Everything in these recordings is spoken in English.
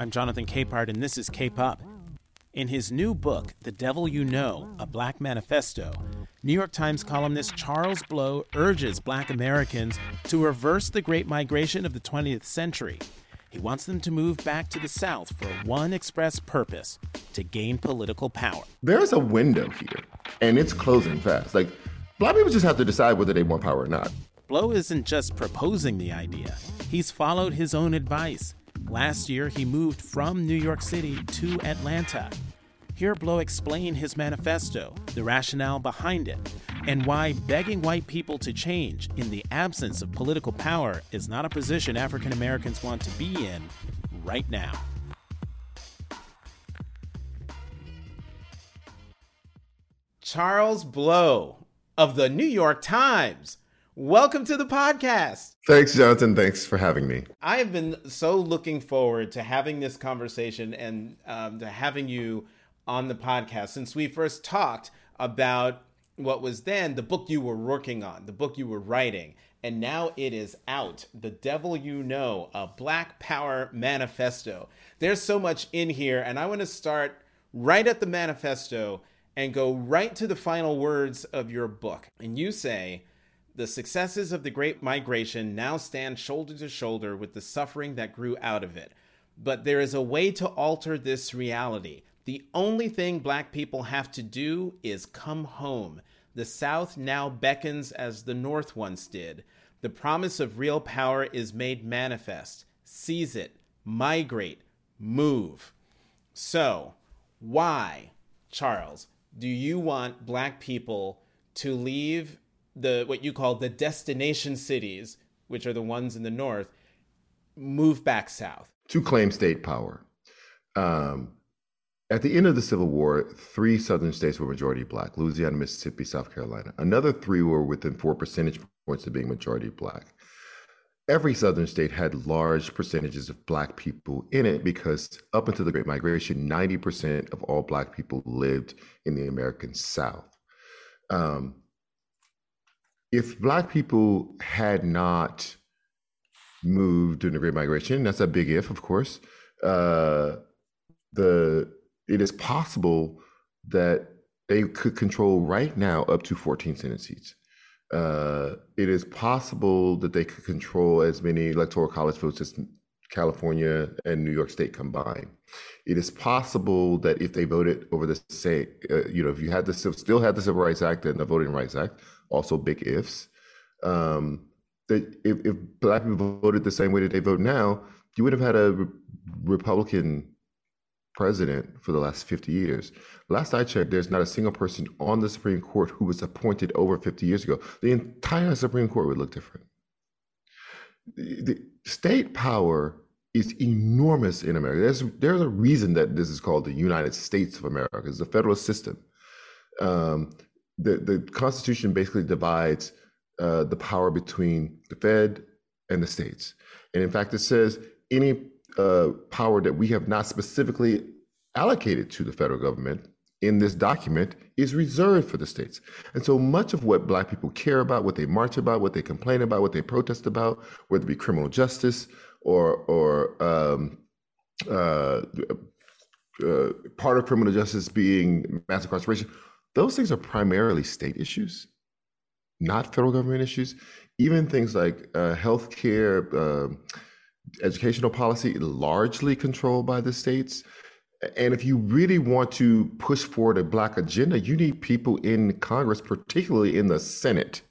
I'm Jonathan Capehart, and this is Cape Up. In his new book, The Devil You Know A Black Manifesto, New York Times columnist Charles Blow urges black Americans to reverse the Great Migration of the 20th century. He wants them to move back to the South for one express purpose to gain political power. There's a window here, and it's closing fast. Like, black people just have to decide whether they want power or not. Blow isn't just proposing the idea, he's followed his own advice. Last year, he moved from New York City to Atlanta. Hear Blow explain his manifesto, the rationale behind it, and why begging white people to change in the absence of political power is not a position African Americans want to be in right now. Charles Blow of the New York Times Welcome to the podcast. Thanks, Jonathan. Thanks for having me. I have been so looking forward to having this conversation and um, to having you on the podcast since we first talked about what was then the book you were working on, the book you were writing. And now it is out. The Devil You Know, a Black Power Manifesto. There's so much in here, and I want to start right at the manifesto and go right to the final words of your book. And you say, the successes of the Great Migration now stand shoulder to shoulder with the suffering that grew out of it. But there is a way to alter this reality. The only thing black people have to do is come home. The South now beckons as the North once did. The promise of real power is made manifest. Seize it, migrate, move. So, why, Charles, do you want black people to leave the what you call the destination cities, which are the ones in the north, move back south to claim state power. Um, at the end of the Civil War, three southern states were majority black Louisiana, Mississippi, South Carolina. Another three were within four percentage points of being majority black. Every southern state had large percentages of black people in it because up until the Great Migration, 90% of all black people lived in the American South. Um, if black people had not moved during the Great Migration, that's a big if, of course. Uh, the it is possible that they could control right now up to 14 Senate seats. Uh, it is possible that they could control as many electoral college votes as California and New York State combined. It is possible that if they voted over the same, uh, you know, if you had the still had the Civil Rights Act and the Voting Rights Act, also big ifs. Um, that if, if black people voted the same way that they vote now, you would have had a re- Republican president for the last 50 years. Last I checked, there's not a single person on the Supreme Court who was appointed over 50 years ago. The entire Supreme Court would look different. The, the state power is enormous in America. There's, there's a reason that this is called the United States of America. It's a federal system. Um, the the Constitution basically divides uh, the power between the Fed and the states, and in fact, it says any uh, power that we have not specifically allocated to the federal government in this document is reserved for the states. And so much of what Black people care about, what they march about, what they complain about, what they protest about, whether it be criminal justice or or um, uh, uh, part of criminal justice being mass incarceration, those things are primarily state issues, not federal government issues. Even things like uh, healthcare, uh, educational policy, largely controlled by the states. And if you really want to push forward a black agenda, you need people in Congress, particularly in the Senate,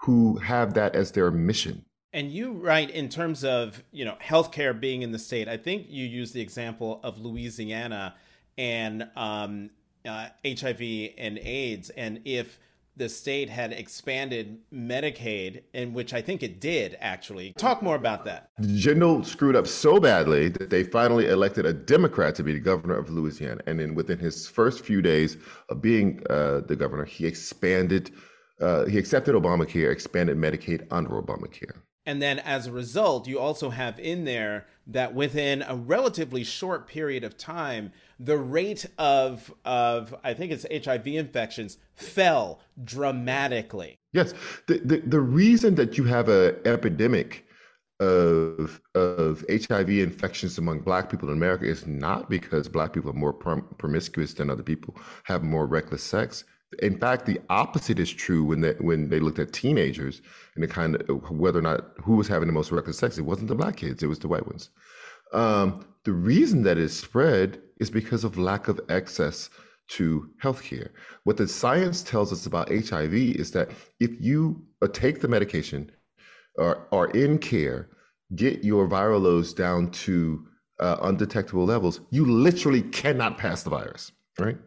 who have that as their mission. And you write in terms of you know healthcare being in the state. I think you use the example of Louisiana and um, uh, HIV and AIDS, and if the state had expanded Medicaid, in which I think it did actually. Talk more about that. Jindal screwed up so badly that they finally elected a Democrat to be the governor of Louisiana. And then within his first few days of being uh, the governor, he expanded, uh, he accepted Obamacare, expanded Medicaid under Obamacare. And then as a result, you also have in there that within a relatively short period of time, the rate of of I think it's HIV infections fell dramatically. Yes, the the, the reason that you have an epidemic of of HIV infections among Black people in America is not because Black people are more prom- promiscuous than other people, have more reckless sex. In fact, the opposite is true when they when they looked at teenagers and the kind of whether or not who was having the most reckless sex. It wasn't the Black kids; it was the white ones. Um, the reason that it spread is because of lack of access to healthcare. What the science tells us about HIV is that if you uh, take the medication or are in care, get your viral loads down to uh, undetectable levels, you literally cannot pass the virus, right?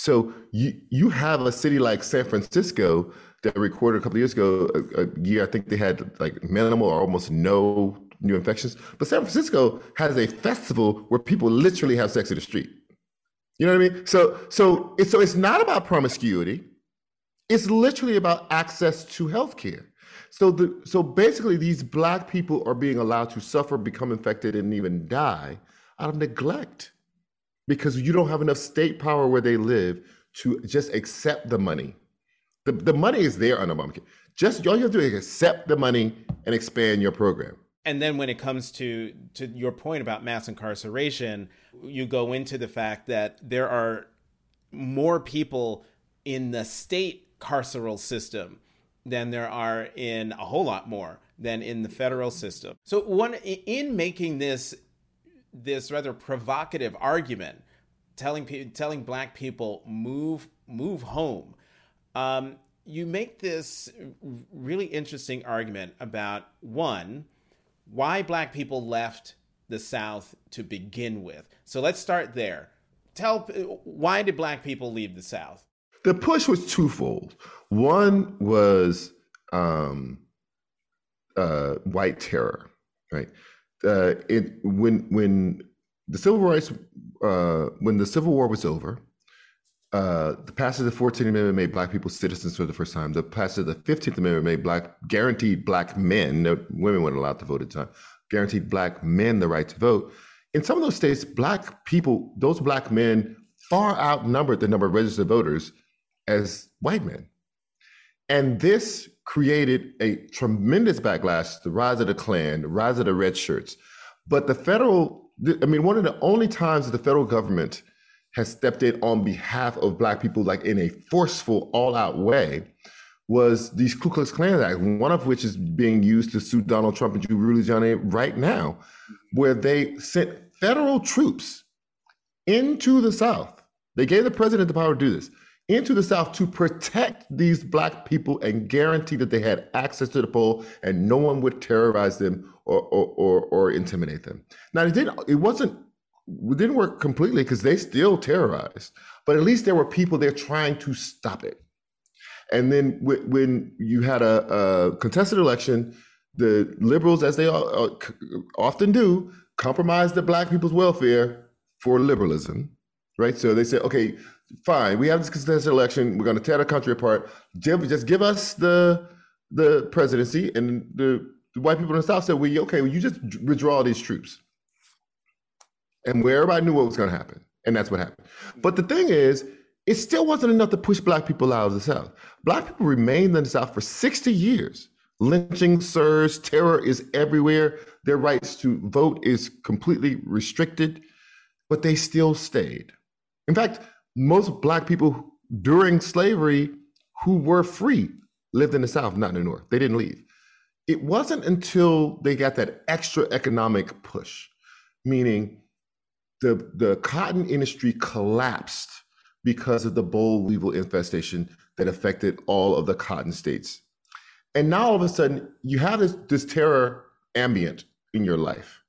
So you you have a city like San Francisco that recorded a couple years ago a, a, year. I think they had like minimal or almost no new infections. But San Francisco has a festival where people literally have sex in the street. You know what I mean? So so it's so it's not about promiscuity. It's literally about access to healthcare. So the so basically these black people are being allowed to suffer, become infected, and even die out of neglect because you don't have enough state power where they live to just accept the money. The, the money is there under Obamacare. Just all you have to do is accept the money and expand your program. And then when it comes to to your point about mass incarceration, you go into the fact that there are more people in the state carceral system than there are in a whole lot more than in the federal system. So one in making this this rather provocative argument telling telling black people move move home. Um, you make this really interesting argument about one why black people left the south to begin with. So let's start there. Tell why did black people leave the south? The push was twofold. One was um, uh, white terror right uh, it when when the civil rights uh, when the Civil War was over, uh, the passage of the Fourteenth Amendment made black people citizens for the first time. The passage of the Fifteenth Amendment made black guaranteed black men, no, women weren't allowed to vote at the time, guaranteed black men the right to vote. In some of those states, black people, those black men far outnumbered the number of registered voters as white men. And this created a tremendous backlash, the rise of the Klan, the rise of the red shirts. But the federal I mean, one of the only times that the federal government has stepped in on behalf of Black people, like in a forceful, all out way, was these Ku Klux Klan Act, one of which is being used to sue Donald Trump and Rudy Giuliani right now, where they sent federal troops into the South. They gave the president the power to do this into the South to protect these Black people and guarantee that they had access to the poll and no one would terrorize them or, or, or, or intimidate them. Now, it didn't, it wasn't, it didn't work completely because they still terrorized, but at least there were people there trying to stop it. And then when you had a, a contested election, the liberals, as they uh, often do, compromised the black people's welfare for liberalism, right? So they said, okay, fine, we have this contested election. We're going to tear the country apart. Just give us the the presidency, and the, the white people in the South said, "We okay? Well, you just withdraw these troops." And where everybody knew what was going to happen, and that's what happened. But the thing is, it still wasn't enough to push black people out of the South. Black people remained in the South for 60 years. Lynching surged, terror is everywhere. Their rights to vote is completely restricted, but they still stayed. In fact, most black people during slavery who were free lived in the South, not in the North. They didn't leave. It wasn't until they got that extra economic push, meaning the, the cotton industry collapsed because of the boll weevil infestation that affected all of the cotton states. And now all of a sudden, you have this, this terror ambient in your life.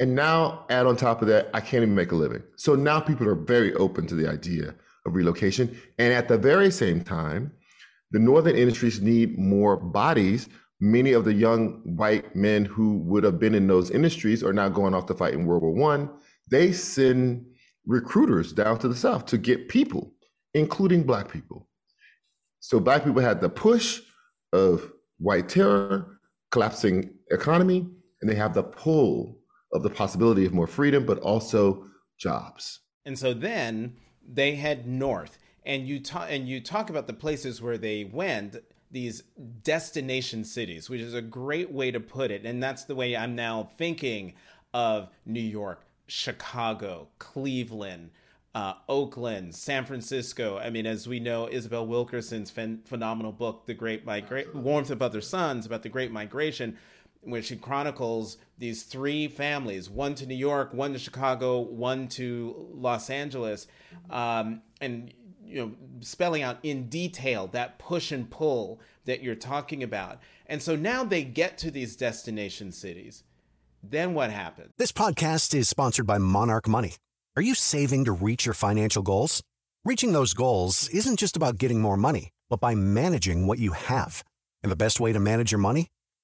And now add on top of that, I can't even make a living. So now people are very open to the idea of relocation. And at the very same time, the northern industries need more bodies. Many of the young white men who would have been in those industries are now going off to fight in World War One. They send recruiters down to the south to get people, including black people. So black people had the push of white terror, collapsing economy, and they have the pull of the possibility of more freedom, but also jobs. And so then they head north, and you talk and you talk about the places where they went. these destination cities, which is a great way to put it. And that's the way I'm now thinking of New York, Chicago, Cleveland, uh, Oakland, San Francisco. I mean, as we know, Isabel Wilkerson's phen- phenomenal book, "The Great Migration," "Warmth of Other Suns," about the Great Migration, where she chronicles these three families: one to New York, one to Chicago, one to Los Angeles, um, and you know, spelling out in detail that push and pull that you're talking about. And so now they get to these destination cities. Then what happens? This podcast is sponsored by Monarch Money. Are you saving to reach your financial goals? Reaching those goals isn't just about getting more money, but by managing what you have. And the best way to manage your money?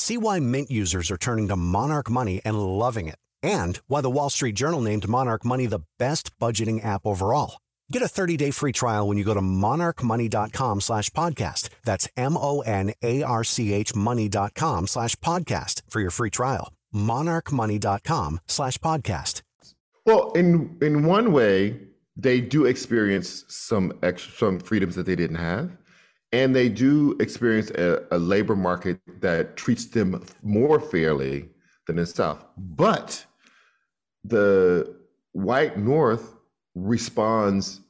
See why Mint users are turning to Monarch Money and loving it, and why the Wall Street Journal named Monarch Money the best budgeting app overall. Get a 30-day free trial when you go to monarchmoney.com slash podcast. That's M-O-N-A-R-C-H money.com slash podcast for your free trial. monarchmoney.com slash podcast. Well, in in one way, they do experience some extra some freedoms that they didn't have. And they do experience a, a labor market that treats them more fairly than the South. But the white North responds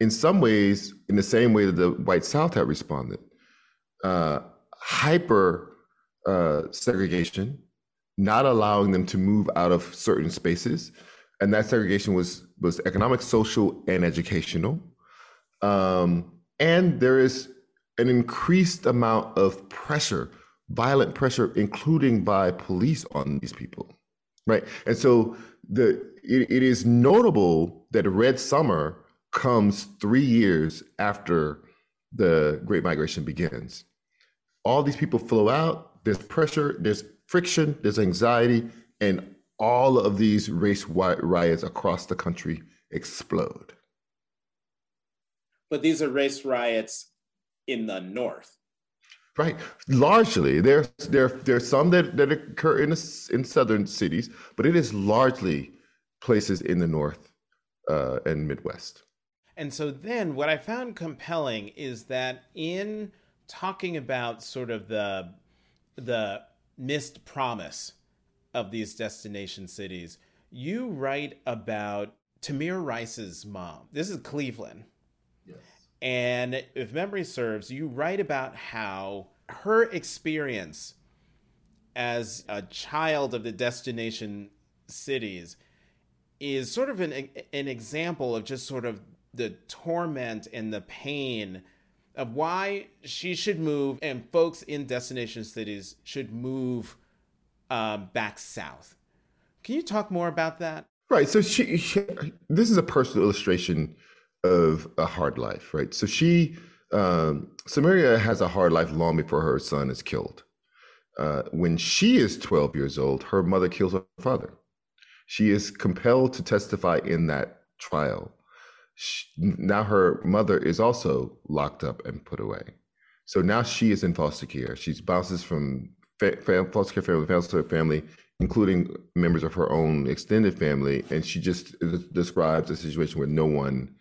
in some ways in the same way that the white South had responded. Uh, hyper uh, segregation, not allowing them to move out of certain spaces, and that segregation was was economic, social, and educational. Um, and there is an increased amount of pressure, violent pressure, including by police on these people, right? And so the it, it is notable that Red Summer comes three years after the Great Migration begins. All these people flow out. There's pressure. There's friction. There's anxiety, and all of these race riots across the country explode. But these are race riots in the north. Right. Largely, there's there there's some that, that occur in in southern cities, but it is largely places in the north uh, and Midwest. And so then, what I found compelling is that in talking about sort of the the missed promise of these destination cities, you write about Tamir Rice's mom. This is Cleveland. And if memory serves, you write about how her experience as a child of the destination cities is sort of an an example of just sort of the torment and the pain of why she should move and folks in destination cities should move um, back south. Can you talk more about that? Right. So she, she this is a personal illustration of a hard life, right? So she, um, Samaria has a hard life long before her son is killed. Uh, when she is 12 years old, her mother kills her father. She is compelled to testify in that trial. She, now her mother is also locked up and put away. So now she is in foster care. She bounces from fa- foster care family, foster family, including members of her own extended family, and she just describes a situation where no one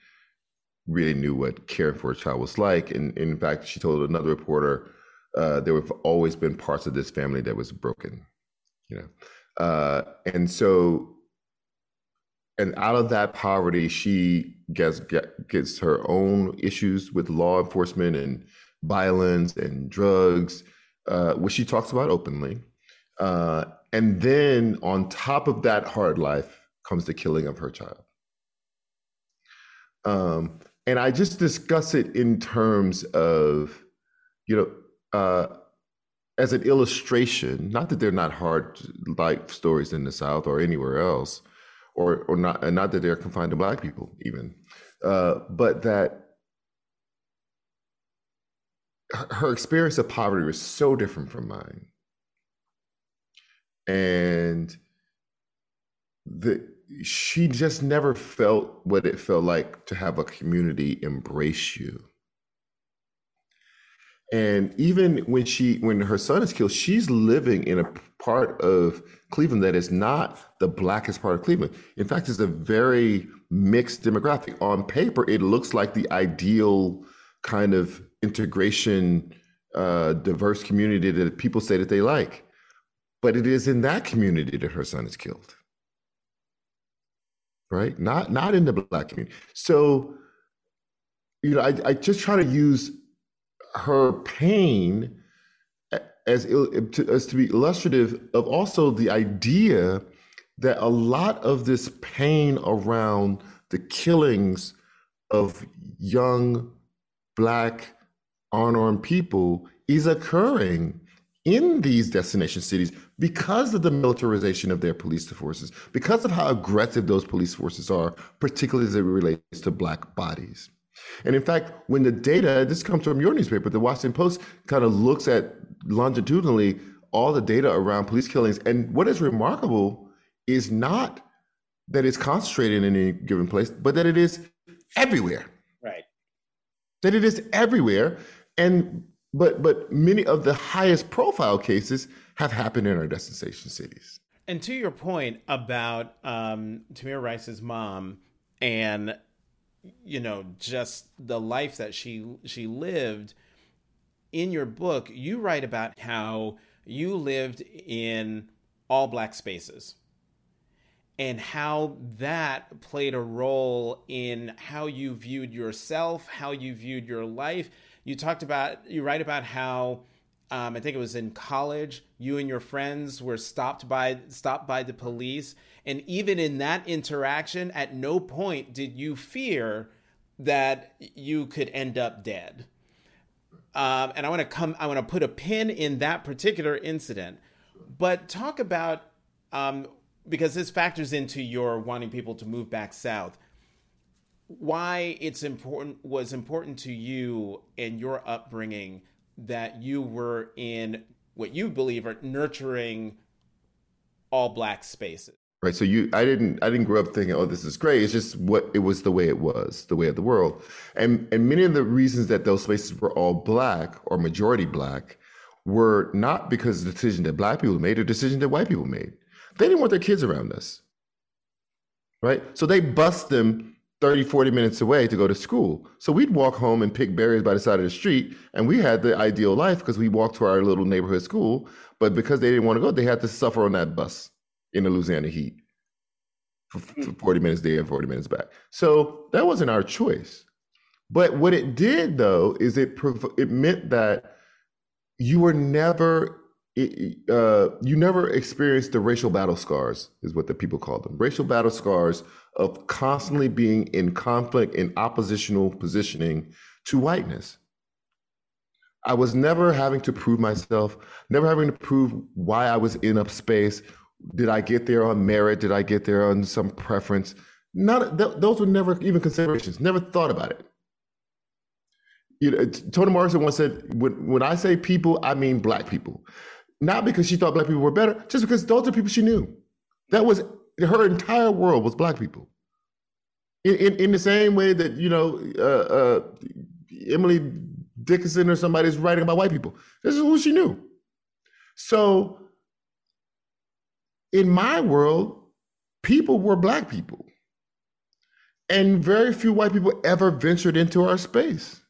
really knew what caring for a child was like. And, and in fact, she told another reporter uh, there have always been parts of this family that was broken, you know. Uh, and so, and out of that poverty, she gets get, gets her own issues with law enforcement and violence and drugs, uh, which she talks about openly. Uh, and then on top of that hard life comes the killing of her child. Um, and I just discuss it in terms of, you know, uh, as an illustration. Not that they're not hard life stories in the South or anywhere else, or or not, not that they're confined to Black people even, uh, but that her experience of poverty was so different from mine. And the she just never felt what it felt like to have a community embrace you. And even when she when her son is killed, she's living in a part of Cleveland that is not the blackest part of Cleveland. In fact, it's a very mixed demographic. On paper, it looks like the ideal kind of integration, uh, diverse community that people say that they like. But it is in that community that her son is killed. Right? Not not in the black community. So, you know, I, I just try to use her pain as, to, as to be illustrative of also the idea that a lot of this pain around the killings of young black unarmed people is occurring in these destination cities because of the militarization of their police forces, because of how aggressive those police forces are, particularly as it relates to black bodies. And in fact, when the data, this comes from your newspaper, the Washington Post kind of looks at longitudinally all the data around police killings. And what is remarkable is not that it's concentrated in any given place, but that it is everywhere. Right. That it is everywhere. And but but many of the highest profile cases have happened in our destination cities. And to your point about um, Tamir Rice's mom and you know just the life that she she lived in your book you write about how you lived in all black spaces and how that played a role in how you viewed yourself how you viewed your life you talked about you write about how um, I think it was in college. You and your friends were stopped by stopped by the police, and even in that interaction, at no point did you fear that you could end up dead. Um, and I want to come. I want to put a pin in that particular incident, but talk about um, because this factors into your wanting people to move back south. Why it's important was important to you and your upbringing that you were in what you believe are nurturing all black spaces. Right so you i didn't i didn't grow up thinking oh this is great. It's just what it was the way it was the way of the world. And and many of the reasons that those spaces were all black or majority black were not because the decision that black people made or decision that white people made. They didn't want their kids around us. Right? So they bust them 30, 40 minutes away to go to school. So we'd walk home and pick berries by the side of the street. And we had the ideal life because we walked to our little neighborhood school. But because they didn't want to go, they had to suffer on that bus in the Louisiana heat for, for 40 minutes there and 40 minutes back. So that wasn't our choice. But what it did, though, is it, it meant that you were never uh, you never experienced the racial battle scars, is what the people call them. Racial battle scars of constantly being in conflict in oppositional positioning to whiteness. I was never having to prove myself, never having to prove why I was in a space. Did I get there on merit? Did I get there on some preference? Not th- those were never even considerations. Never thought about it. You know, Toni Morrison once said, when, when I say people, I mean black people not because she thought black people were better, just because those are people she knew. That was her entire world was black people. In, in, in the same way that, you know, uh, uh, Emily Dickinson or somebody is writing about white people. This is who she knew. So in my world, people were black people. And very few white people ever ventured into our space.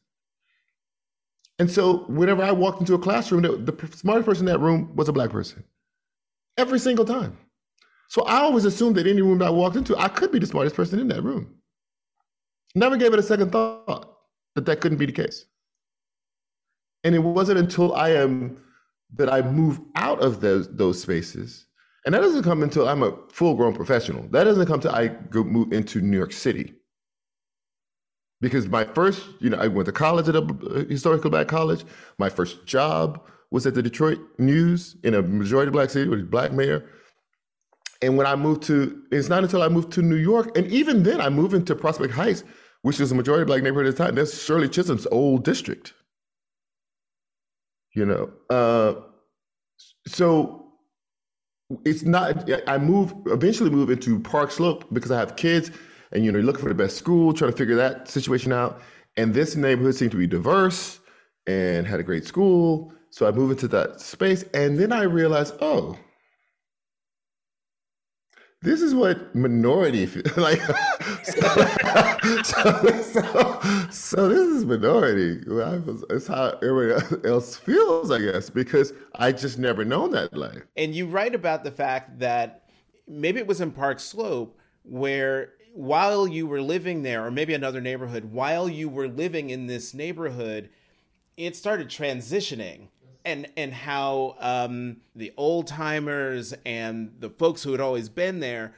And so whenever I walked into a classroom, the, the smartest person in that room was a black person. Every single time. So I always assumed that any room that I walked into, I could be the smartest person in that room. Never gave it a second thought that that couldn't be the case. And it wasn't until I am that I move out of those those spaces, and that doesn't come until I'm a full grown professional. That doesn't come until I go move into New York City because my first, you know, I went to college at a uh, historical black college. My first job was at the Detroit News in a majority black city with a black mayor. And when I moved to, it's not until I moved to New York, and even then I moved into Prospect Heights, which is a majority black neighborhood at the time. That's Shirley Chisholm's old district. You know, uh, so it's not. I move eventually move into Park Slope because I have kids, and you know, looking for the best school, trying to figure that situation out. And this neighborhood seemed to be diverse and had a great school. So I moved into that space, and then I realized, oh, this is what minority feel like. so, so, so, so, this is minority. It's how everybody else feels, I guess, because I just never known that life. And you write about the fact that maybe it was in Park Slope where while you were living there, or maybe another neighborhood, while you were living in this neighborhood, it started transitioning and and how um, the old timers and the folks who had always been there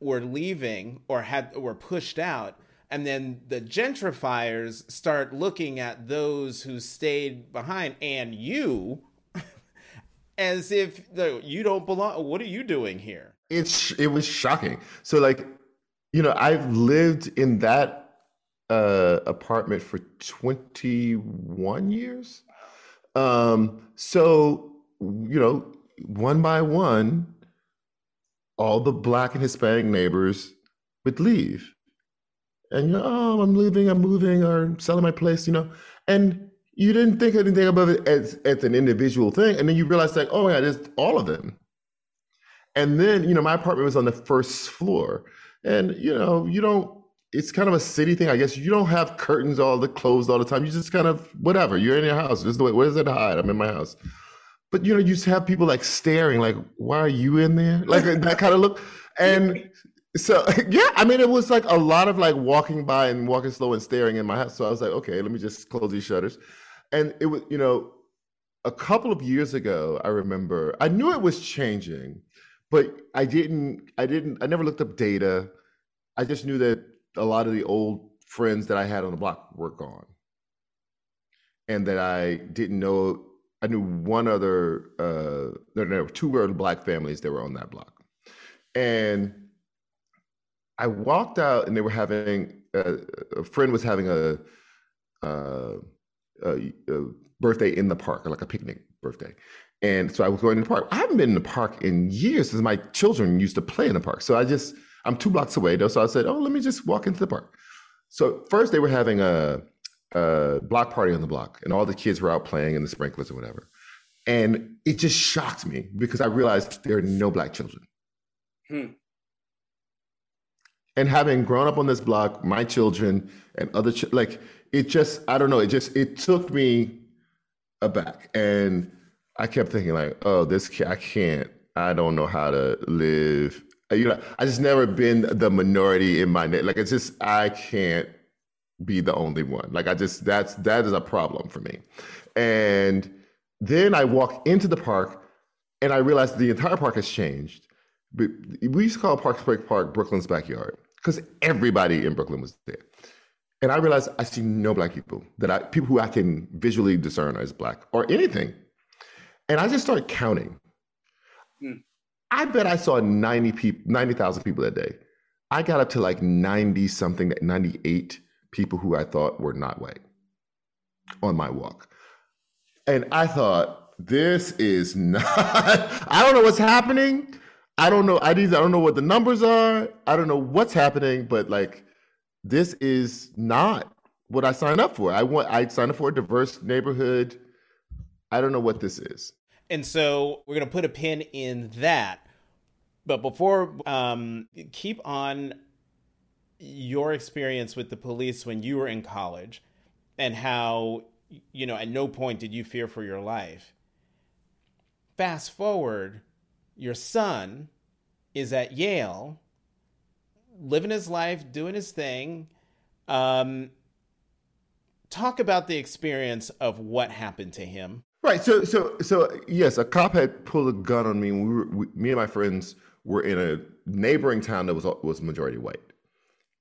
were leaving or had were pushed out. And then the gentrifiers start looking at those who stayed behind and you as if you don't belong what are you doing here? It's it was shocking. So like you know i've lived in that uh apartment for 21 years um, so, you know, one by one, all the black and Hispanic neighbors would leave. And you know, oh, I'm leaving, I'm moving, or selling my place, you know. And you didn't think anything about it as, as an individual thing. And then you realize like, oh my God, it's all of them. And then, you know, my apartment was on the first floor. And, you know, you don't it's kind of a city thing, I guess. You don't have curtains all the closed all the time. You just kind of whatever. You're in your house. This is the way. Where's it to hide? I'm in my house. But you know, you just have people like staring, like, "Why are you in there?" Like that kind of look. And so, yeah, I mean, it was like a lot of like walking by and walking slow and staring in my house. So I was like, okay, let me just close these shutters. And it was, you know, a couple of years ago, I remember I knew it was changing, but I didn't. I didn't. I never looked up data. I just knew that a lot of the old friends that I had on the block were gone. And that I didn't know, I knew one other, uh, there, there were two other black families that were on that block. And I walked out and they were having, uh, a friend was having a, uh, a, a birthday in the park, like a picnic birthday. And so I was going to the park. I haven't been in the park in years since my children used to play in the park. So I just, I'm two blocks away though, so I said, "Oh, let me just walk into the park." So first they were having a, a block party on the block, and all the kids were out playing in the sprinklers or whatever. And it just shocked me because I realized there are no black children. Hmm. And having grown up on this block, my children and other ch- like it just I don't know, it just it took me aback, and I kept thinking like, oh, this I can't. I don't know how to live you know, I just never been the minority in my. Like it's just I can't be the only one. Like I just that's that is a problem for me. And then I walk into the park and I realize the entire park has changed. But We used to call Park Spring Park Brooklyn's backyard because everybody in Brooklyn was there. And I realized I see no black people that I people who I can visually discern as black or anything. And I just started counting. Hmm. I bet I saw 90 people, 90,000 people that day. I got up to like 90 something, 98 people who I thought were not white on my walk. And I thought, this is not, I don't know what's happening. I don't know. I, I don't know what the numbers are. I don't know what's happening, but like, this is not what I signed up for. I want, I signed up for a diverse neighborhood. I don't know what this is. And so we're going to put a pin in that. But before, um, keep on your experience with the police when you were in college and how, you know, at no point did you fear for your life. Fast forward, your son is at Yale, living his life, doing his thing. Um, talk about the experience of what happened to him. Right. So, so, so, yes, a cop had pulled a gun on me. we were, we, me and my friends were in a neighboring town that was was majority white,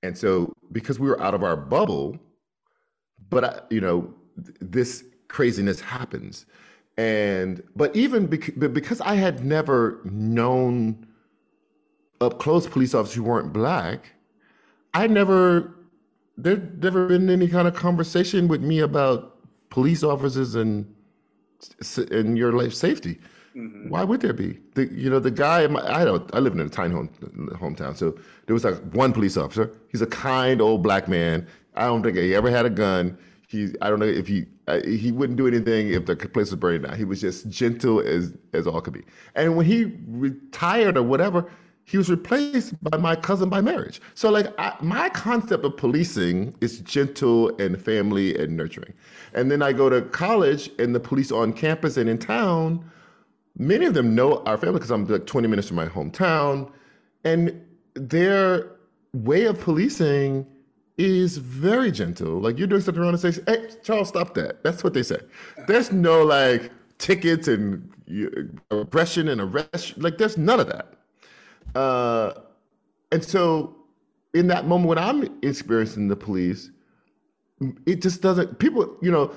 and so because we were out of our bubble, but I, you know, this craziness happens, and but even bec- because I had never known up close police officers who weren't black, I never there never been any kind of conversation with me about police officers and in your life safety. Mm-hmm. Why would there be? The, you know, the guy. I don't. I live in a tiny home hometown, so there was like one police officer. He's a kind old black man. I don't think he ever had a gun. He. I don't know if he. Uh, he wouldn't do anything if the place was burning down. He was just gentle as as all could be. And when he retired or whatever, he was replaced by my cousin by marriage. So, like, I, my concept of policing is gentle and family and nurturing. And then I go to college, and the police on campus and in town many of them know our family because I'm like 20 minutes from my hometown. And their way of policing is very gentle. Like you're doing something wrong and say, hey, Charles, stop that. That's what they say. There's no like tickets and aggression and arrest. Like there's none of that. Uh, and so in that moment when I'm experiencing the police, it just doesn't, people, you know,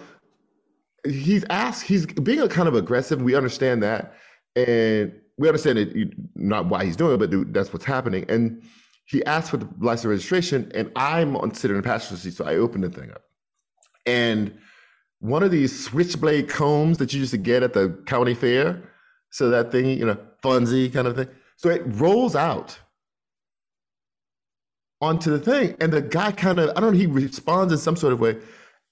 he's asked, he's being a kind of aggressive. We understand that. And we understand it, not why he's doing it, but that's what's happening. And he asked for the license registration, and I'm on sitting in the passenger seat, so I opened the thing up. And one of these switchblade combs that you used to get at the county fair, so that thing, you know, funsy kind of thing. So it rolls out onto the thing, and the guy kind of, I don't know, he responds in some sort of way.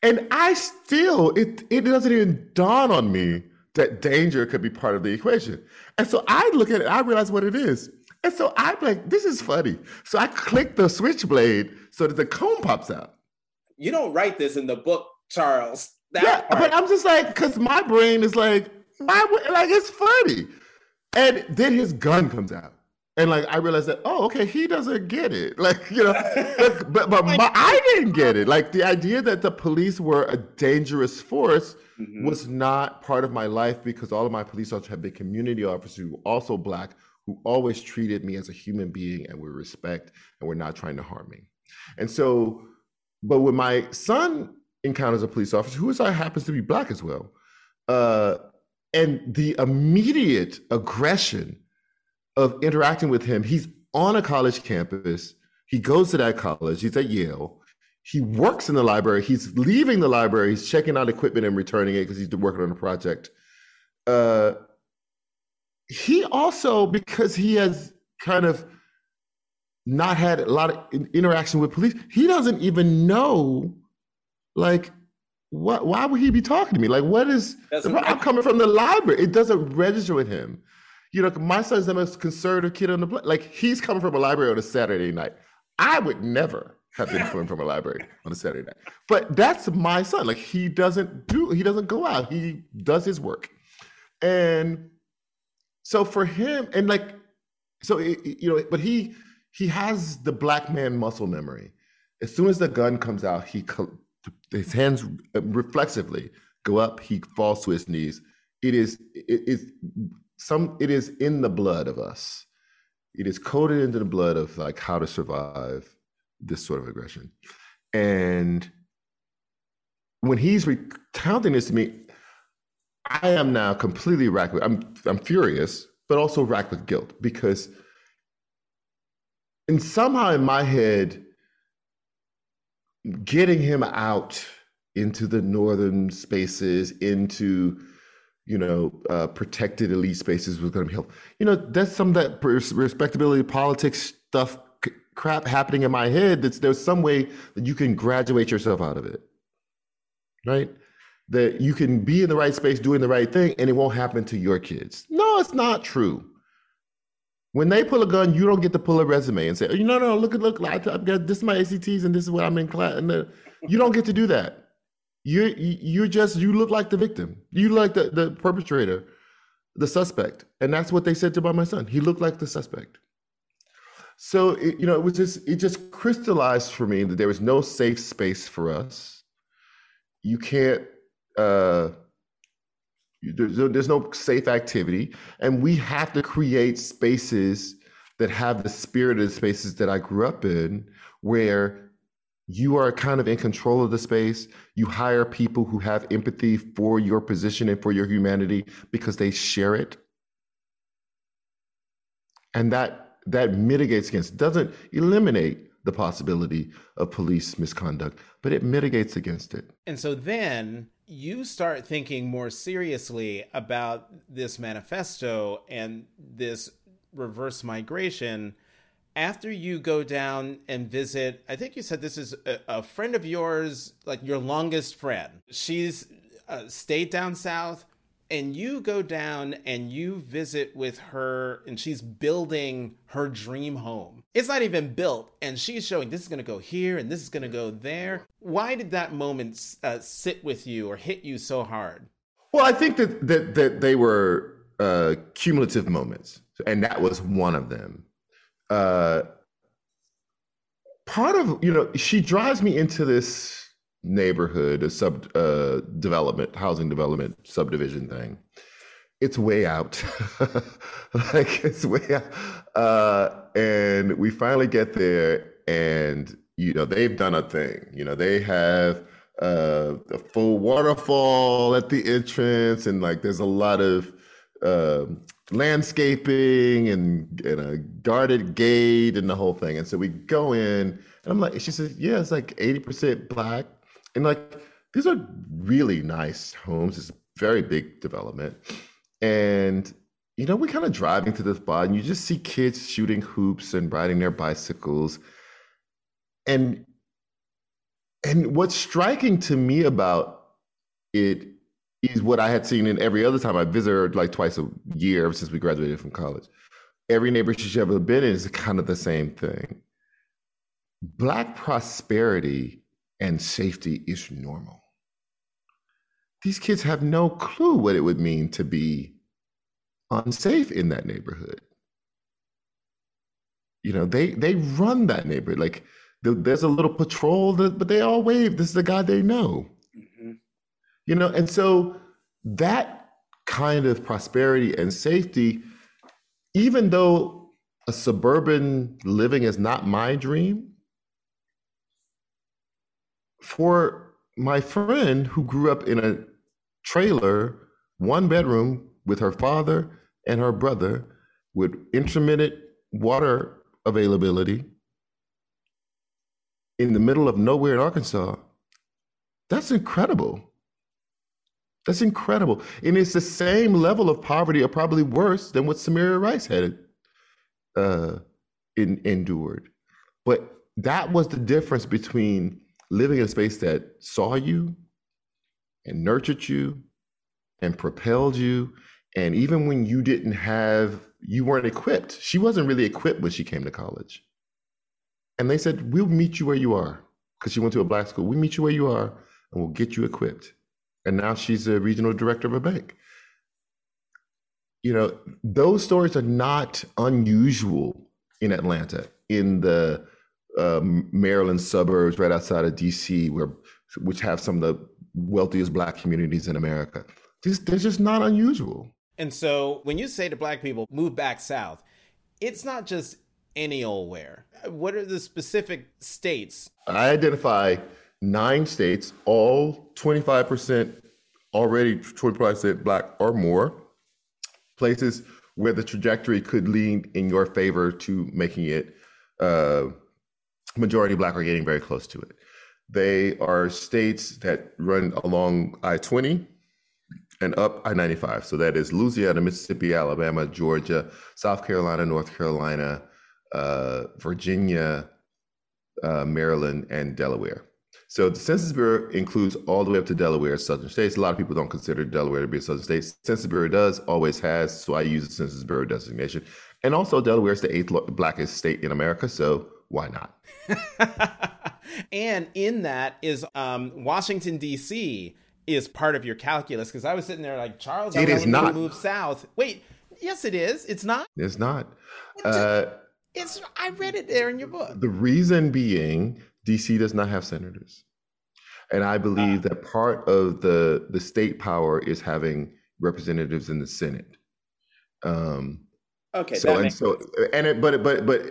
And I still, it, it doesn't even dawn on me that danger could be part of the equation. And so I look at it, I realize what it is. And so I'm like, this is funny. So I click the switchblade so that the comb pops out. You don't write this in the book, Charles. That yeah, part. but I'm just like, because my brain is like, why would, like, it's funny. And then his gun comes out. And like I realized that oh okay he doesn't get it like you know but but, but my, I didn't get it like the idea that the police were a dangerous force mm-hmm. was not part of my life because all of my police officers have been community officers who were also black who always treated me as a human being and with respect and were not trying to harm me and so but when my son encounters a police officer who is I happens to be black as well uh, and the immediate aggression of interacting with him. He's on a college campus. He goes to that college. He's at Yale. He works in the library. He's leaving the library. He's checking out equipment and returning it because he's working on a project. Uh, he also, because he has kind of not had a lot of interaction with police, he doesn't even know, like, what? Why would he be talking to me? Like, what is? I'm coming from the library. It doesn't register with him you know, my son's the most conservative kid on the planet. Like he's coming from a library on a Saturday night. I would never have been coming from a library on a Saturday night. But that's my son. Like he doesn't do, he doesn't go out. He does his work. And so for him, and like, so you know, but he he has the black man muscle memory. As soon as the gun comes out, he his hands um, reflexively go up. He falls to his knees. It is it is some it is in the blood of us. It is coded into the blood of like how to survive this sort of aggression. And when he's recounting this to me, I am now completely racked with I'm I'm furious, but also racked with guilt because and somehow in my head, getting him out into the northern spaces, into you know, uh, protected elite spaces was going to be helpful. You know, that's some that respectability politics stuff crap happening in my head. That's there's some way that you can graduate yourself out of it, right? That you can be in the right space doing the right thing, and it won't happen to your kids. No, it's not true. When they pull a gun, you don't get to pull a resume and say, "You know, no, look at look, I've got this is my ACTs and this is what I'm in class." And the, you don't get to do that you you just you look like the victim. You like the the perpetrator, the suspect, and that's what they said to my son. He looked like the suspect. So it, you know, it was just it just crystallized for me that there was no safe space for us. You can't. uh there's no, there's no safe activity, and we have to create spaces that have the spirit of the spaces that I grew up in, where you are kind of in control of the space. You hire people who have empathy for your position and for your humanity because they share it. And that that mitigates against doesn't eliminate the possibility of police misconduct, but it mitigates against it. And so then you start thinking more seriously about this manifesto and this reverse migration after you go down and visit i think you said this is a, a friend of yours like your longest friend. She's uh, stayed down south and you go down and you visit with her and she's building her dream home. It's not even built and she's showing this is going to go here and this is going to go there. Why did that moment uh, sit with you or hit you so hard? Well i think that that, that they were uh, cumulative moments and that was one of them. Uh, part of you know she drives me into this neighborhood, a sub uh, development, housing development subdivision thing. It's way out, like it's way out, uh, and we finally get there, and you know they've done a thing. You know they have uh, a full waterfall at the entrance, and like there's a lot of uh, landscaping and, and a guarded gate and the whole thing. And so we go in, and I'm like, she says, yeah, it's like 80% black, and like these are really nice homes. It's a very big development. And you know, we're kind of driving to this spot and you just see kids shooting hoops and riding their bicycles. And and what's striking to me about it is what I had seen in every other time I visited like twice a year since we graduated from college. Every neighborhood she's ever been in is kind of the same thing. Black prosperity and safety is normal. These kids have no clue what it would mean to be unsafe in that neighborhood. You know, they they run that neighborhood. Like there's a little patrol, that, but they all wave. This is the guy they know. Mm-hmm. You know, and so that kind of prosperity and safety, even though a suburban living is not my dream, for my friend who grew up in a trailer, one bedroom with her father and her brother, with intermittent water availability in the middle of nowhere in Arkansas, that's incredible. That's incredible. And it's the same level of poverty, or probably worse than what Samaria Rice had uh, in, endured. But that was the difference between living in a space that saw you and nurtured you and propelled you. And even when you didn't have, you weren't equipped. She wasn't really equipped when she came to college. And they said, We'll meet you where you are. Because she went to a black school. We meet you where you are and we'll get you equipped. And now she's a regional director of a bank. You know, those stories are not unusual in Atlanta, in the um, Maryland suburbs right outside of DC, where which have some of the wealthiest black communities in America. These, they're just not unusual. And so when you say to black people, move back south, it's not just any old where. What are the specific states? I identify nine states, all 25% already 25% black or more, places where the trajectory could lean in your favor to making it uh, majority black are getting very close to it. They are states that run along I 20 and up I 95. So that is Louisiana, Mississippi, Alabama, Georgia, South Carolina, North Carolina, uh, Virginia, uh, Maryland, and Delaware. So the Census Bureau includes all the way up to Delaware, southern states. A lot of people don't consider Delaware to be a southern state. Census Bureau does, always has. So I use the Census Bureau designation. And also, Delaware is the eighth blackest state in America. So why not? and in that is um, Washington D.C. is part of your calculus because I was sitting there like Charles. It is not move south. Wait, yes, it is. It's not. It's not. Uh, it's. I read it there in your book. The reason being, D.C. does not have senators, and I believe uh, that part of the the state power is having representatives in the Senate. Um, okay. So and so, sense. and it, but but but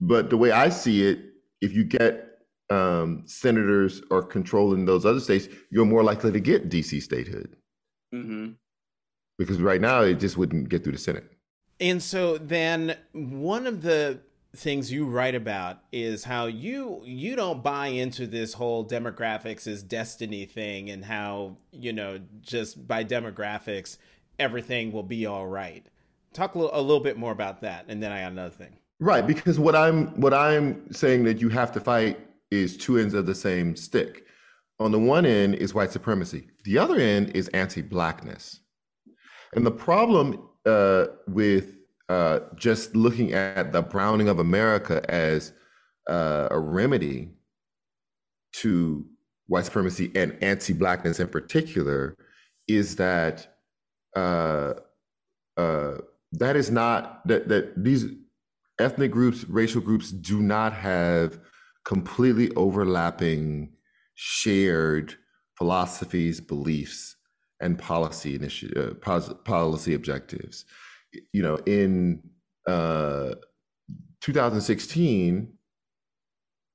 but the way I see it, if you get um, senators or controlling those other states, you're more likely to get DC statehood. Mm-hmm. Because right now, it just wouldn't get through the Senate. And so then one of the things you write about is how you you don't buy into this whole demographics is destiny thing and how you know just by demographics everything will be all right talk a little, a little bit more about that and then i got another thing right because what i'm what i'm saying that you have to fight is two ends of the same stick. On the one end is white supremacy. The other end is anti-blackness. And the problem uh, with uh, just looking at the browning of America as uh, a remedy to white supremacy and anti-blackness in particular is that uh, uh, that is not that that these ethnic groups, racial groups, do not have completely overlapping shared philosophies, beliefs, and policy initiative, uh, policy objectives you know, in uh, 2016,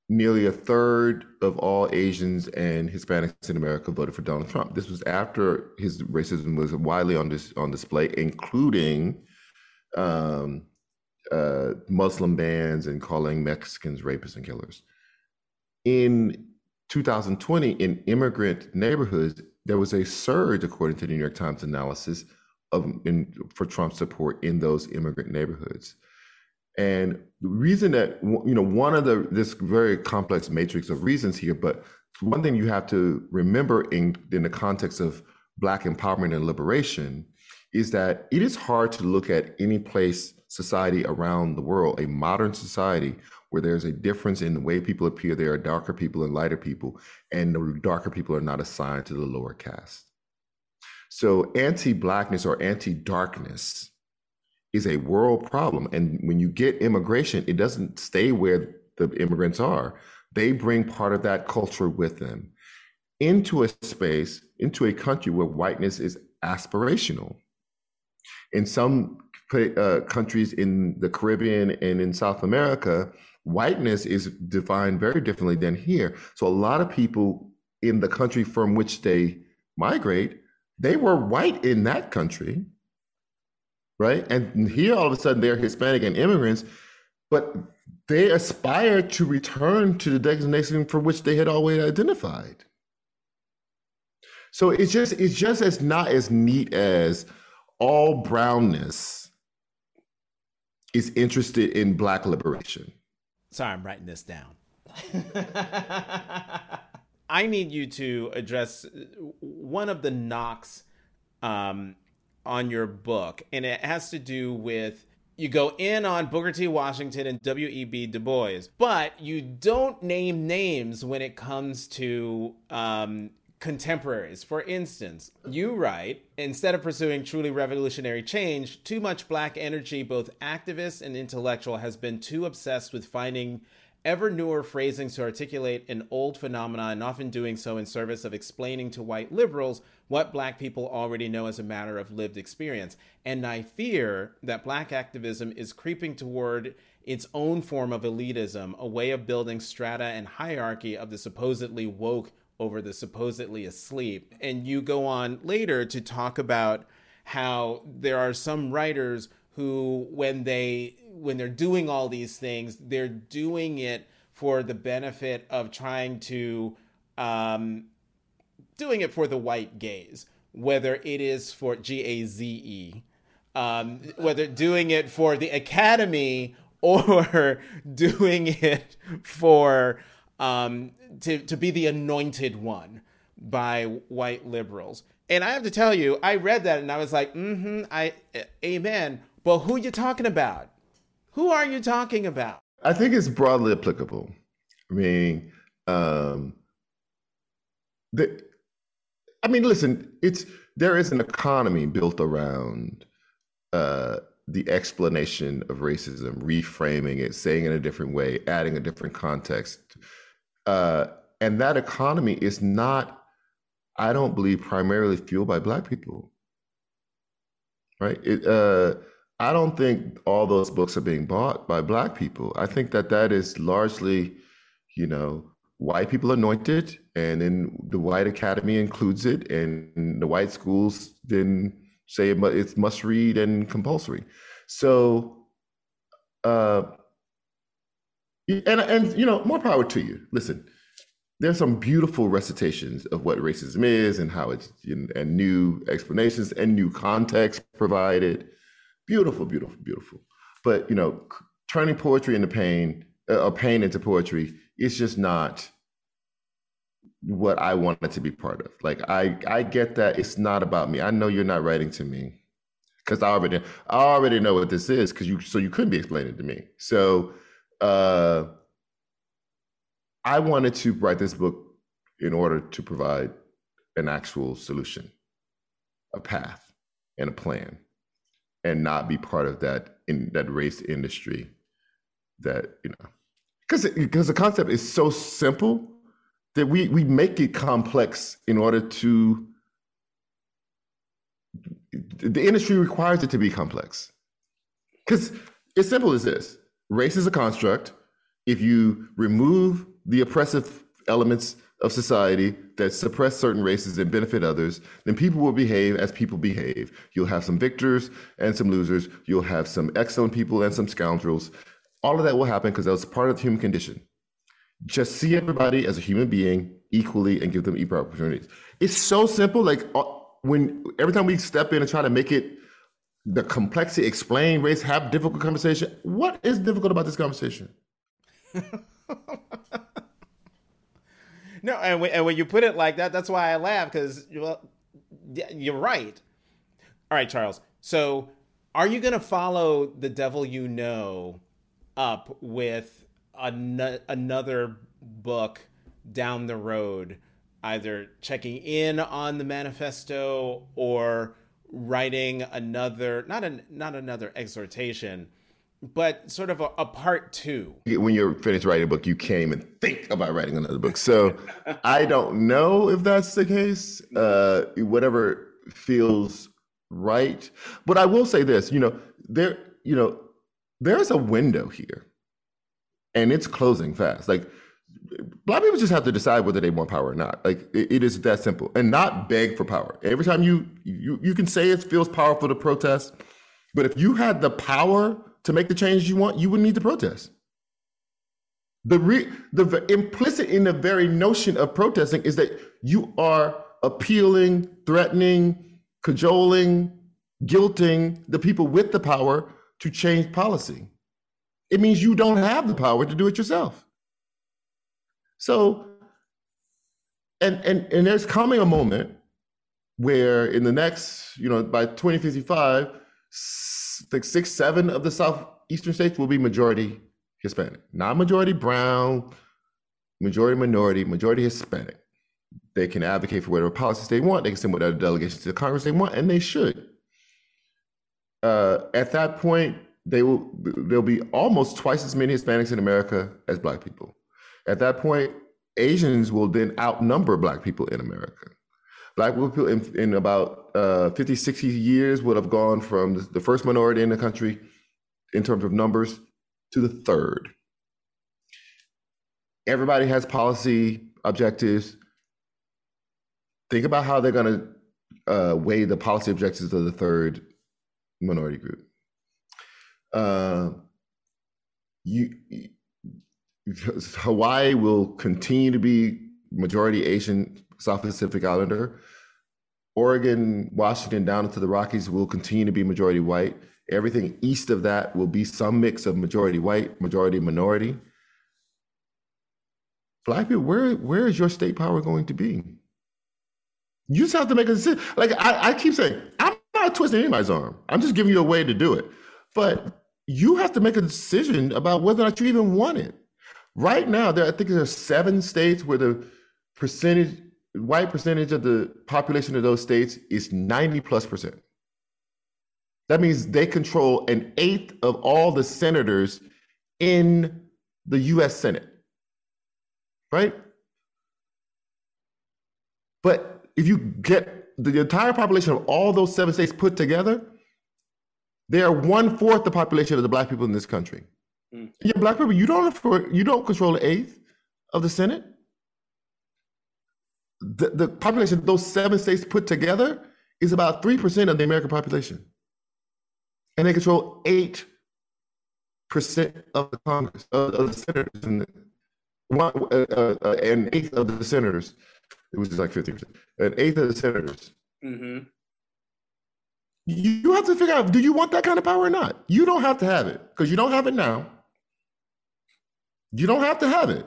nearly a third of all Asians and Hispanics in America voted for Donald Trump. This was after his racism was widely on this on display, including um, uh, Muslim bans and calling Mexicans rapists and killers. In 2020, in immigrant neighborhoods, there was a surge, according to the New York Times analysis, of in, for Trump support in those immigrant neighborhoods. And the reason that you know one of the this very complex matrix of reasons here, but one thing you have to remember in in the context of Black empowerment and liberation is that it is hard to look at any place society around the world, a modern society where there's a difference in the way people appear. There are darker people and lighter people, and the darker people are not assigned to the lower caste. So anti-blackness or anti-darkness is a world problem. And when you get immigration, it doesn't stay where the immigrants are. They bring part of that culture with them into a space, into a country where whiteness is aspirational. In some uh, countries in the Caribbean and in South America, whiteness is defined very differently than here. So a lot of people in the country from which they migrate they were white in that country, right? And here all of a sudden they're Hispanic and immigrants, but they aspire to return to the designation for which they had always identified. So it's just it's just as not as neat as all brownness is interested in black liberation. Sorry, I'm writing this down. I need you to address one of the knocks um, on your book, and it has to do with you go in on Booker T. Washington and W.E.B. Du Bois, but you don't name names when it comes to um, contemporaries. For instance, you write instead of pursuing truly revolutionary change, too much black energy, both activist and intellectual, has been too obsessed with finding ever newer phrasings to articulate an old phenomenon, and often doing so in service of explaining to white liberals what black people already know as a matter of lived experience. And I fear that black activism is creeping toward its own form of elitism, a way of building strata and hierarchy of the supposedly woke over the supposedly asleep. And you go on later to talk about how there are some writers who when they when they're doing all these things they're doing it for the benefit of trying to um, doing it for the white gaze whether it is for g-a-z-e um, whether doing it for the academy or doing it for um, to, to be the anointed one by white liberals and i have to tell you i read that and i was like mm-hmm i amen but who you talking about? Who are you talking about? I think it's broadly applicable. I mean, um, the, I mean, listen, it's there is an economy built around uh, the explanation of racism, reframing it, saying it in a different way, adding a different context, uh, and that economy is not, I don't believe, primarily fueled by Black people. Right? It, uh, I don't think all those books are being bought by black people. I think that that is largely, you know, white people anointed, and then the white academy includes it, and the white schools then say it's must read and compulsory. So, uh, And and you know, more power to you. Listen, there's some beautiful recitations of what racism is and how it's and new explanations and new context provided. Beautiful, beautiful, beautiful. But you know, turning poetry into pain uh, or pain into poetry is just not what I wanted to be part of. Like I I get that it's not about me. I know you're not writing to me because I already I already know what this is because you so you couldn't be explaining to me. So uh I wanted to write this book in order to provide an actual solution, a path and a plan, and not be part of that in that race industry that, you know, because because the concept is so simple that we we make it complex in order to the industry requires it to be complex. Because it's simple as this race is a construct if you remove the oppressive elements of society that suppress certain races and benefit others, then people will behave as people behave. You'll have some victors and some losers. You'll have some excellent people and some scoundrels. All of that will happen because that's part of the human condition just see everybody as a human being equally and give them equal opportunities. It's so simple. Like uh, when every time we step in and try to make it the complexity, explain race, have difficult conversation. What is difficult about this conversation? no, and when, and when you put it like that, that's why I laugh because well, you're right. All right, Charles. So, are you going to follow the devil you know up with an- another book down the road, either checking in on the manifesto or writing another not an not another exhortation but sort of a, a, part two. When you're finished writing a book you can't even think about writing another book. So i don't know if that's the case. Uh, whatever feels right. But i will say this you know there you know there's a window here and it's closing fast. Like black people just have to decide whether they want power or not. Like it, it is that simple, and not beg for power. Every time you you you can say it feels powerful to protest, but if you had the power to make the changes you want, you wouldn't need to protest. The re, the implicit in the very notion of protesting is that you are appealing, threatening, cajoling, guilting the people with the power to change policy it means you don't have the power to do it yourself. So, and and and there's coming a moment where in the next, you know, by 2055, like six, seven of the southeastern states will be majority Hispanic, not majority brown, majority minority, majority Hispanic. They can advocate for whatever policies they want. They can send whatever delegations to the Congress they want, and they should. Uh, at that point, they will there'll be almost twice as many Hispanics in America as black people. At that point, Asians will then outnumber black people in America. Black people in, in about uh, 50, 60 years would have gone from the first minority in the country in terms of numbers to the third. Everybody has policy objectives. Think about how they're going to uh, weigh the policy objectives of the third minority group uh, you, Hawaii will continue to be majority Asian South Pacific Islander. Oregon, Washington, down into the Rockies will continue to be majority white. Everything east of that will be some mix of majority white, majority minority. Black people, where where is your state power going to be? You just have to make a decision. Like I, I keep saying, I'm not twisting anybody's arm. I'm just giving you a way to do it. But you have to make a decision about whether or not you even want it. Right now, there I think there are seven states where the percentage white percentage of the population of those states is 90 plus percent. That means they control an eighth of all the senators in the US Senate. Right? But if you get the entire population of all those seven states put together, they are one fourth the population of the black people in this country. Mm. Yeah, black people, you don't you don't control an eighth of the Senate. The, the population of those seven states put together is about three percent of the American population, and they control eight percent of the Congress of, of the senators, and one, uh, uh, uh, an eighth of the senators. It was like fifty percent. An eighth of the senators. Mm-hmm. You, you have to figure out: Do you want that kind of power or not? You don't have to have it because you don't have it now. You don't have to have it,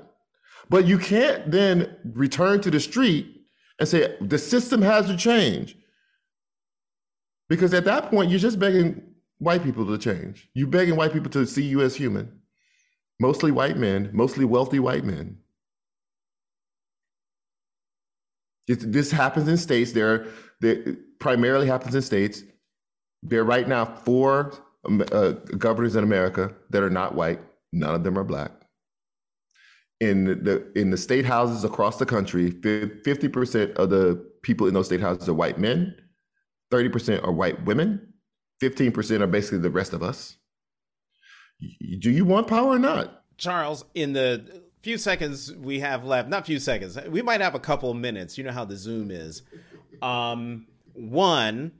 but you can't then return to the street and say the system has to change. Because at that point, you're just begging white people to change. You're begging white people to see you as human. Mostly white men, mostly wealthy white men. It, this happens in states. There, primarily happens in states. There are right now four um, uh, governors in America that are not white. None of them are black. In the in the state houses across the country, fifty percent of the people in those state houses are white men. 30% are white women, 15% are basically the rest of us. Do you want power or not? Charles, in the few seconds we have left, not few seconds, we might have a couple of minutes. You know how the Zoom is. Um, one,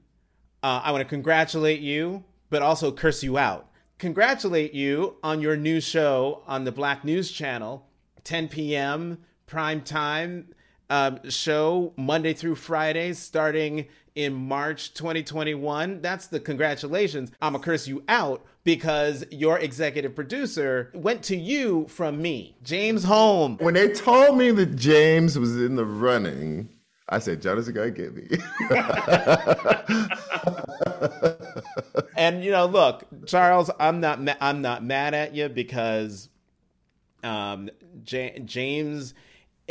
uh, I want to congratulate you, but also curse you out. Congratulate you on your new show on the Black News Channel, 10 p.m. prime time um, show, Monday through Friday, starting in March 2021. That's the congratulations. I'm gonna curse you out because your executive producer went to you from me, James Holm. When they told me that James was in the running, I said, Jonathan gotta get me. and you know, look, Charles, I'm not ma- I'm not mad at you because um, J- James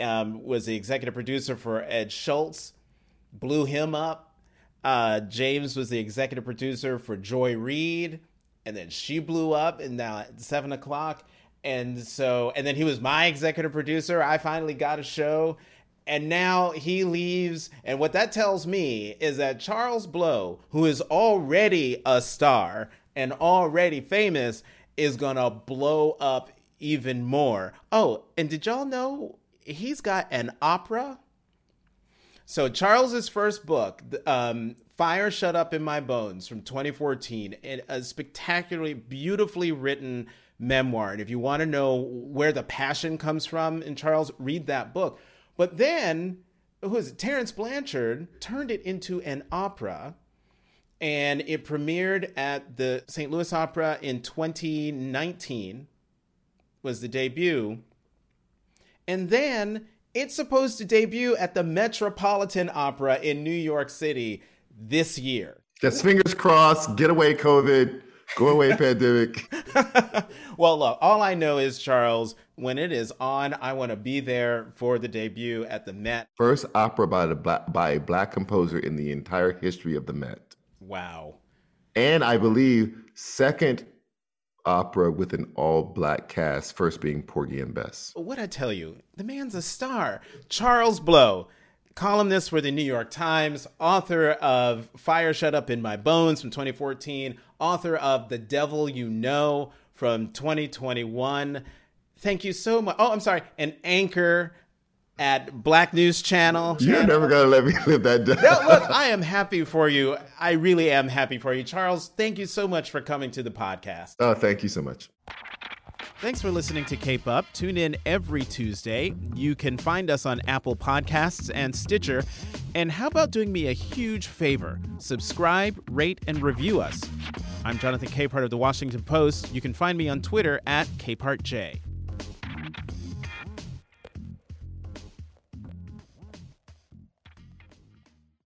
um, was the executive producer for Ed Schultz, blew him up uh, James was the executive producer for Joy Reid, and then she blew up, and now at seven o'clock. And so, and then he was my executive producer. I finally got a show, and now he leaves. And what that tells me is that Charles Blow, who is already a star and already famous, is gonna blow up even more. Oh, and did y'all know he's got an opera so Charles's first book, um, "Fire Shut Up in My Bones" from 2014, a spectacularly, beautifully written memoir. And if you want to know where the passion comes from in Charles, read that book. But then, who is it? Terence Blanchard turned it into an opera, and it premiered at the St. Louis Opera in 2019. Was the debut, and then it's supposed to debut at the Metropolitan Opera in New York City this year. Just fingers crossed, get away COVID, go away pandemic. well, look, all I know is, Charles, when it is on, I want to be there for the debut at the Met. First opera by, the black, by a black composer in the entire history of the Met. Wow. And I believe second opera with an all black cast, first being Porgy and Bess. What I tell you, the man's a star. Charles Blow, columnist for the New York Times, author of Fire Shut Up in My Bones from 2014, author of The Devil You Know from 2021. Thank you so much. Oh, I'm sorry, an anchor at Black News Channel. You're never gonna let me live that down. no, look, I am happy for you. I really am happy for you, Charles. Thank you so much for coming to the podcast. Oh, thank you so much. Thanks for listening to Cape Up. Tune in every Tuesday. You can find us on Apple Podcasts and Stitcher. And how about doing me a huge favor? Subscribe, rate, and review us. I'm Jonathan Capehart of the Washington Post. You can find me on Twitter at CapehartJ.